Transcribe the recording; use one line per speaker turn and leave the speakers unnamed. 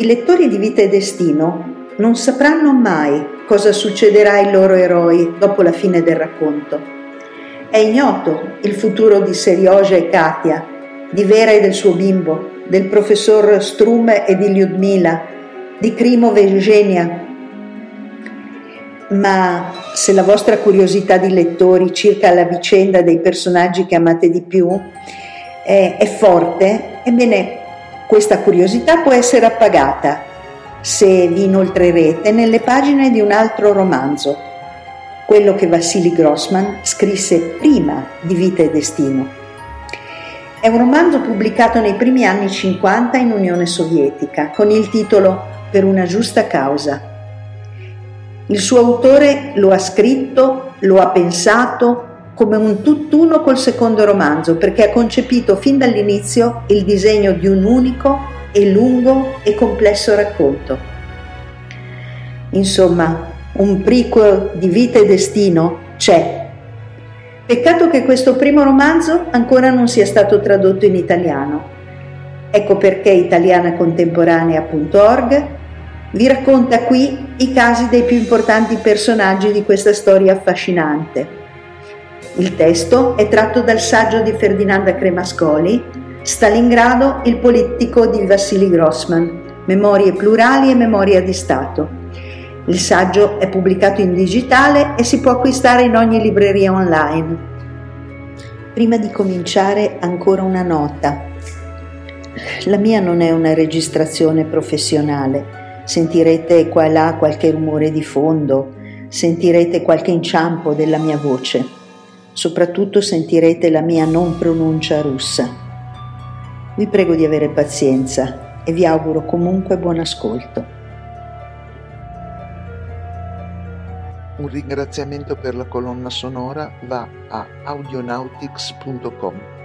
I lettori di Vita e Destino non sapranno mai cosa succederà ai loro eroi dopo la fine del racconto. È ignoto il futuro di Serioja e Katia, di Vera e del suo bimbo, del professor Strum e di Lyudmila, di Krimov e Eugenia. Ma se la vostra curiosità di lettori circa la vicenda dei personaggi che amate di più è, è forte, ebbene questa curiosità può essere appagata se vi inoltrerete nelle pagine di un altro romanzo, quello che Vassili Grossman scrisse prima di Vita e Destino. È un romanzo pubblicato nei primi anni 50 in Unione Sovietica con il titolo Per una giusta causa. Il suo autore lo ha scritto, lo ha pensato come un tutt'uno col secondo romanzo perché ha concepito fin dall'inizio il disegno di un unico e lungo e complesso racconto. Insomma, un prequel di vita e destino c'è. Peccato che questo primo romanzo ancora non sia stato tradotto in italiano. Ecco perché italianacontemporanea.org vi racconta qui i casi dei più importanti personaggi di questa storia affascinante. Il testo è tratto dal saggio di Ferdinanda Cremascoli Stalingrado, il politico di Vassili Grossman, Memorie plurali e memoria di Stato. Il saggio è pubblicato in digitale e si può acquistare in ogni libreria online. Prima di cominciare ancora una nota. La mia non è una registrazione professionale. Sentirete qua e là qualche rumore di fondo, sentirete qualche inciampo della mia voce. Soprattutto sentirete la mia non pronuncia russa. Vi prego di avere pazienza e vi auguro comunque buon ascolto.
Un ringraziamento per la colonna sonora va a audionautics.com.